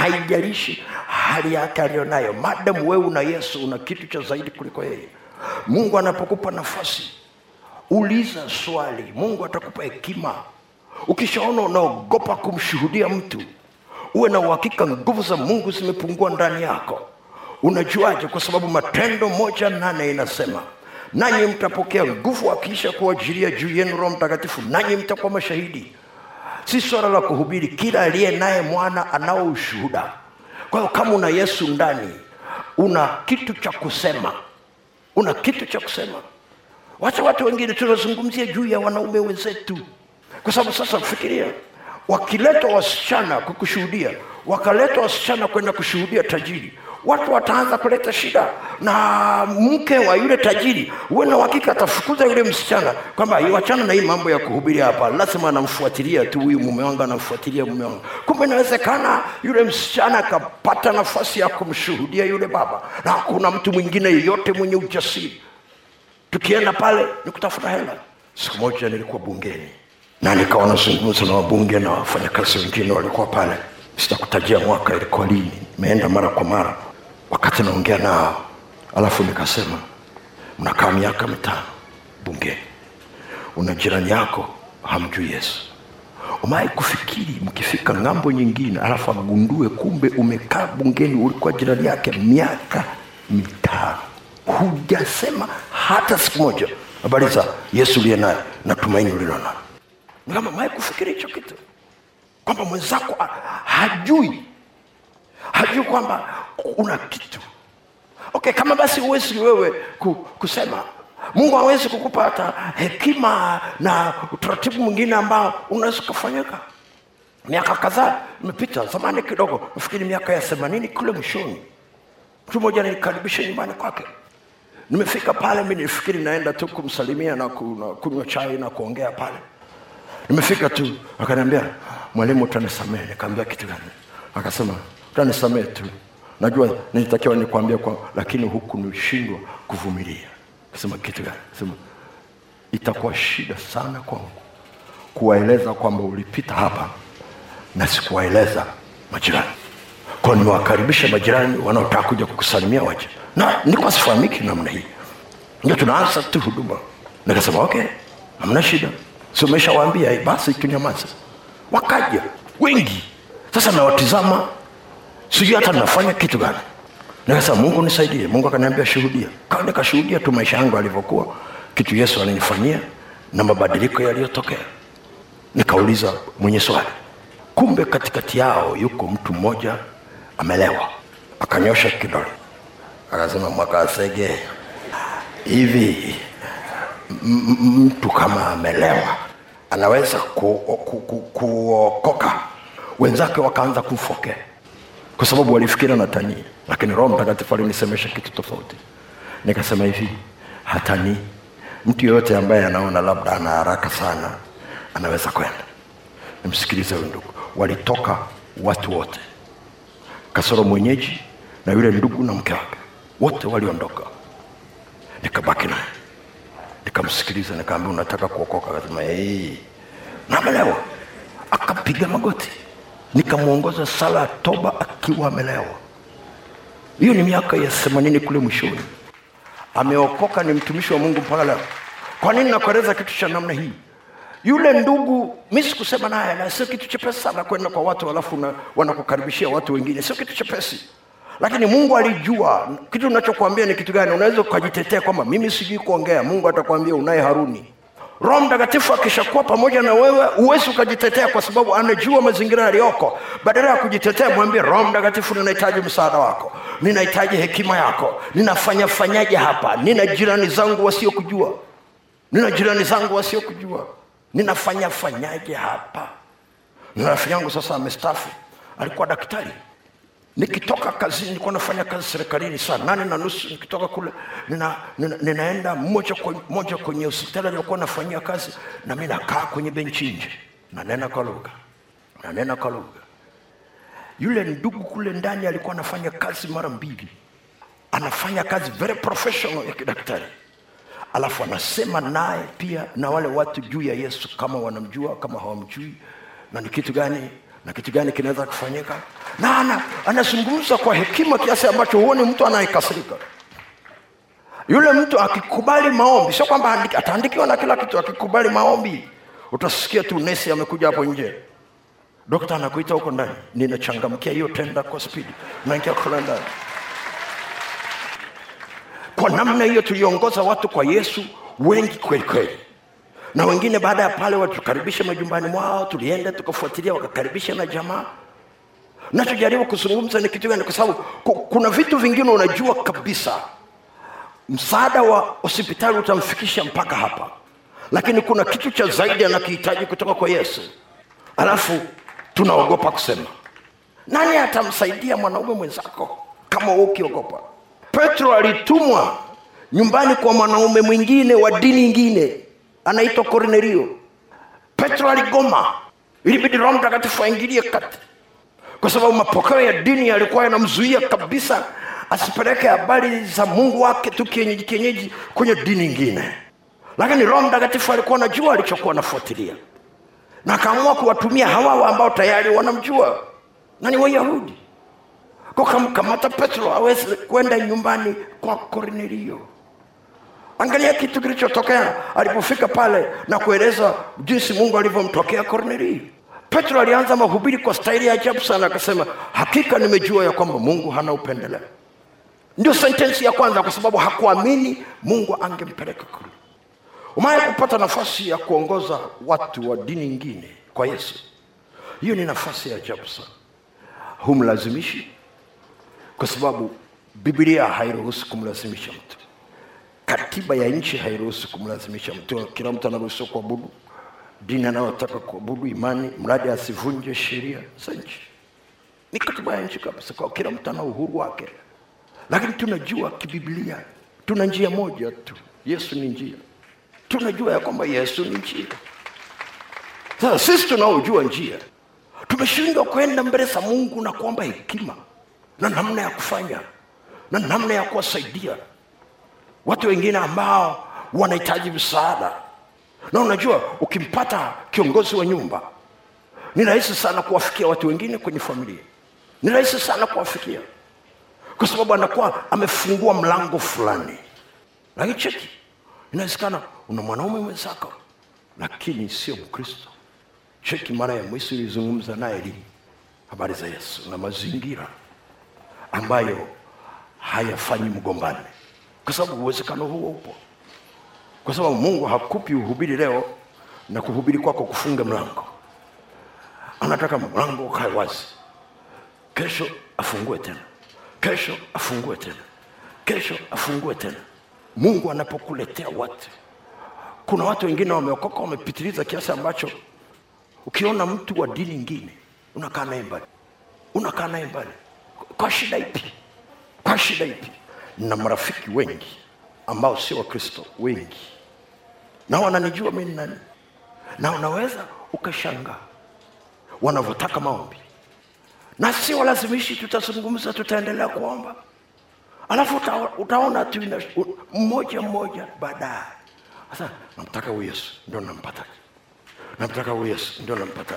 haijalishi hali yake aliyonayo. Madamu wewe una yesu una kitu cha zaidi kuliko yeye. Mungu anapokupa nafasi uliza swali. Mungu atakupa hekima. Ukishaona unaogopa kumshuhudia mtu uwe na uhakika nguvu za mungu zimepungua ndani yako. Unajuaje? Kwa sababu matendo moja nane inasema nanyi mtapokea nguvu akiisha kuajiria juu yenu roho mtakatifu nanyi mtakuwa mashahidi si swala la kuhubiri kila aliye naye mwana anao ushuhuda. Kwa hiyo kama una yesu ndani una kitu cha kusema. Una kitu cha kusema. Wacha watu wengine tunazungumzia juu ya wanaume wenzetu. Kwa sababu sasa fikiria wakiletwa wasichana kukushuhudia wakaleta wasichana kwenda kushuhudia tajiri watu wataanza kuleta shida. Na mke wa yule tajiri huwe na uhakika atafukuza yule msichana kwamba wachana na hii mambo ya kuhubiri hapa. Lazima anamfuatilia tu huyu mume wangu anamfuatilia mume wangu. Kumbe inawezekana yule msichana akapata nafasi ya kumshuhudia yule baba na kuna mtu mwingine yeyote mwenye ujasiri. Tukienda pale ni kutafuta hela. Siku moja nilikuwa bungeni na nikawa nazungumza na wabunge na wafanyakazi wengine walikuwa pale. Sitakutajia mwaka ilikuwa lini imeenda mara kwa mara wakati naongea nao. Alafu nikasema mnakaa miaka mitano bungeni una jirani yako hamjui yesu. Umaye kufikiri mkifika ng'ambo nyingine alafu agundue kumbe umekaa bungeni ulikuwa jirani yake miaka mitano. Hujasema hata siku moja. Habari za yesu uliye naye na tumaini ulilo nayo. ni kama mai kufikiri hicho kitu. Kwamba mwenzako hajui. Hajui kwamba una kitu. Okay kama basi huwezi wewe kusema. Mungu hawezi kukupa hata hekima na utaratibu mwingine ambao unaweza ukafanyika miaka kadhaa imepita zamani kidogo nafikiri miaka ya themanini kule mwishoni. Mtu mmoja nilikaribisha nyumbani kwake. Nimefika pale mi nilifikiri naenda tu kumsalimia na kunywa chai na kuongea pale. Nimefika tu akaniambia mwalimu utanisamehe. Nikaambia kitu gani? Akasema utanisamehe tu najua nilitakiwa nikwambia kwa lakini huku nishindwa kuvumilia. Sema kitu gani? Sema itakuwa shida sana kwangu kuwaeleza kwamba ulipita hapa na sikuwaeleza majirani. Kwa niwakaribisha majirani wanaotaka kuja kukusalimia waje. Na nilikuwa sifahamiki namna hii. Ndio tunaanza tu huduma. Nikasema okay hamna shida. Si umeshawaambia basi tunyamaze wakaja wengi. Sasa nawatizama sijui hata nafanya kitu gani. Nikasema mungu nisaidie. Mungu akaniambia shuhudia. Ka- nikashuhudia tu maisha yangu alivyokuwa kitu yesu alinifanyia na mabadiliko yaliyotokea. Nikauliza mwenye swali kumbe katikati yao yuko mtu mmoja amelewa? Akanyosha kidole. Akasema mwakasege hivi mtu kama amelewa anaweza kuokoka ku, ku, ku, wenzake wakaanza kumfokea kwa sababu walifikiri natania lakini roho mtakatifu alinisemesha kitu tofauti. Nikasema hivi hatanii mtu yoyote ambaye anaona labda ana haraka sana anaweza kwenda. Nimsikilize huyu ndugu. Walitoka watu wote kasoro mwenyeji na yule ndugu na mke wake wote waliondoka. Nikabaki naye nikamsikiliza nikaambia unataka kuokoka? Akasema hey. namelewa akapiga magoti nikamwongoza sala ya toba akiwa amelewa. Hiyo ni miaka ya themanini kule mwishoni. Ameokoka ni mtumishi wa mungu mpaka leo. Kwa nini nakueleza kitu cha namna hii? Yule ndugu mi sikusema naye na sio kitu chepesi sana kwenda kwa watu alafu wanakukaribishia watu wengine. Sio kitu chepesi. Lakini mungu alijua. Kitu unachokwambia ni kitu gani? Unaweza ukajitetea kwamba mimi sijui kuongea. Mungu atakwambia unaye haruni roho mtakatifu akishakuwa pamoja na wewe huwezi ukajitetea kwa sababu anajua mazingira yaliyoko. Badala ya kujitetea mwambie roho mtakatifu ninahitaji msaada wako. Ninahitaji hekima yako. Ninafanya fanyaje hapa? Nina jirani zangu wasiokujua. Nina jirani zangu wasiokujua. Ninafanya fanyaje hapa? Na rafiki yangu sasa amestafu alikuwa daktari nikitoka kazini nilikuwa nafanya kazi serikalini saa nane na nusu nikitoka kule nina, nina, ninaenda moja kwa moja kwenye hospitali aliyokuwa nafanyia kazi na mi nakaa kwenye benchi nje. Nanena kwa lugha. Nanena kwa lugha. Yule ndugu kule ndani alikuwa anafanya kazi mara mbili. Anafanya kazi very professional ya kidaktari. Alafu anasema naye pia na wale watu juu ya yesu kama wanamjua kama hawamjui. Na ni kitu gani na kitu gani kinaweza kufanyika? Na ana, anazungumza kwa hekima kiasi ambacho huoni mtu anayekasirika. Yule mtu akikubali maombi sio kwamba ataandikiwa na kila kitu akikubali maombi utasikia tu nesi amekuja hapo nje. Dokta anakuita huko ndani ninachangamkia hiyo tenda kwa spidi. Naingia kule ndani. Kwa namna hiyo tuliongoza watu kwa yesu wengi kweli kweli na wengine baada ya pale watukaribisha majumbani mwao tulienda tukafuatilia wakakaribisha na jamaa. Nachojaribu kuzungumza ni kitu gani? Kwa sababu kuna vitu vingine unajua kabisa. Msaada wa hospitali utamfikisha mpaka hapa. Lakini kuna kitu cha zaidi anakihitaji kutoka kwa yesu. Alafu tunaogopa kusema. Nani atamsaidia mwanaume mwenzako kama ukiogopa? Petro alitumwa nyumbani kwa mwanaume mwingine wa dini ingine anaitwa kornelio petro aligoma. Ilibidi roho mtakatifu aingilie kati. Kwa sababu mapokeo ya dini yalikuwa yanamzuia kabisa asipeleke habari za mungu wake tu kienyeji kienyeji kwenye dini ingine lakini roho mtakatifu alikuwa anajua alichokuwa anafuatilia. Na akaamua kuwatumia hawa ambao tayari wanamjua. Na ni wayahudi kukamkamata petro aweze kwenda nyumbani kwa kornelio angalia kitu kilichotokea. Alipofika pale na kueleza jinsi mungu alivyomtokea kornelio petro alianza mahubiri kwa staili ya ajabu sana akasema hakika nimejua ya kwamba mungu hana upendeleo. Ndio sentensi ya kwanza kwa sababu hakuamini mungu angempeleka kule umaye kupata nafasi ya kuongoza watu wa dini ingine kwa yesu? Hiyo ni nafasi ya ajabu sana. Humlazimishi? Kwa sababu bibilia hairuhusu kumlazimisha mtu katiba ya nchi hairuhusu kumlazimisha mtu kila mtu anaruhusiwa kuabudu. Dini anayotaka kuabudu imani mradi asivunje sheria za nchi. Ni katiba ya nchi kabisa kwa kila mtu ana uhuru wake. Lakini tunajua kibiblia tuna njia moja tu. Yesu ni njia. Tunajua ya kwamba yesu ni njia. Sasa sisi tunaojua njia tumeshindwa kwenda mbele za mungu na kuomba hekima na namna ya kufanya na namna ya kuwasaidia watu wengine ambao wanahitaji msaada. Na unajua ukimpata kiongozi wa nyumba ni rahisi sana kuwafikia watu wengine kwenye familia. Ni rahisi sana kuwafikia. Kwa sababu anakuwa amefungua mlango fulani. Lakini cheki inawezekana una mwanaume mwenzako lakini sio mkristo. Cheki mara ya mwisho ilizungumza naye lini habari za yesu na mazingira ambayo hayafanyi mgombane kwa sababu uwezekano huo upo. Kwa sababu mungu hakupi uhubiri leo na kuhubiri kwako kufunga mlango. Anataka mlango ukae wazi. Kesho afungue tena. Kesho afungue tena. Kesho afungue tena. Mungu anapokuletea watu. Kuna watu wengine wameokoka wamepitiliza kiasi ambacho ukiona mtu wa dini ingine unakaa naye mbali. Unakaa naye mbali. Kwa shida ipi? Kwa shida ipi na marafiki wengi ambao sio wakristo wengi. Na wananijua mi nani. Na unaweza ukashangaa wanavyotaka maombi. Na si walazimishi tutazungumza tutaendelea kuomba. Alafu uta, utaona tu mmoja mmoja baadaye. Sasa namtaka huyu yesu ndio nampata. Namtaka huyu yesu ndio nampata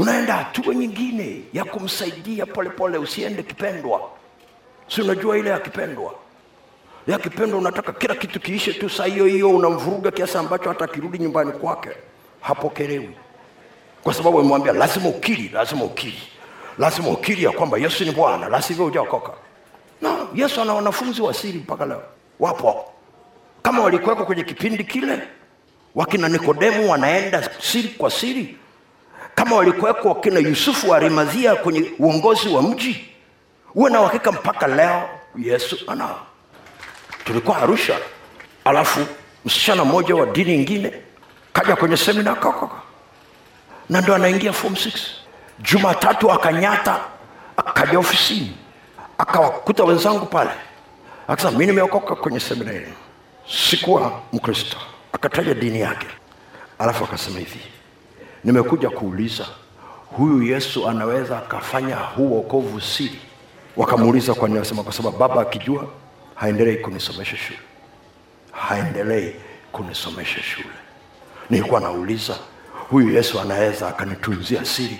unaenda hatua nyingine ya kumsaidia polepole usiende kipendwa. Si unajua ile ya kipendwa? Ya kipendwa unataka kila kitu kiishe tu saa hiyo hiyo unamvuruga kiasi ambacho hata akirudi nyumbani kwake hapokelewi. Kwa sababu amemwambia lazima ukiri lazima ukiri. Lazima ukiri ya kwamba yesu ni bwana la hujaokoka. No yesu ana wanafunzi wa siri mpaka leo. Wapo. Kama walikuweko kwenye kipindi kile wakina nikodemu wanaenda siri kwa siri kama walikuwekwa wakina yusufu wa arimadhia kwenye uongozi wa mji uwe na uhakika mpaka leo yesu anao tulikuwa arusha alafu msichana mmoja wa dini ingine kaja kwenye semina kakoka na ndo anaingia form 6 jumatatu akanyata akaja ofisini akawakuta wenzangu pale. Akasema mi nimeokoka kwenye semina hili sikuwa mkristo. Akataja dini yake. Alafu akasema hivi nimekuja kuuliza huyu yesu anaweza akafanya huu wokovu? Siri wakamuuliza kwa nini? Kwa sababu baba akijua haendelei kunisomesha shule. Haendelei kunisomesha shule. Nilikuwa nauliza huyu yesu anaweza akanitunzia siri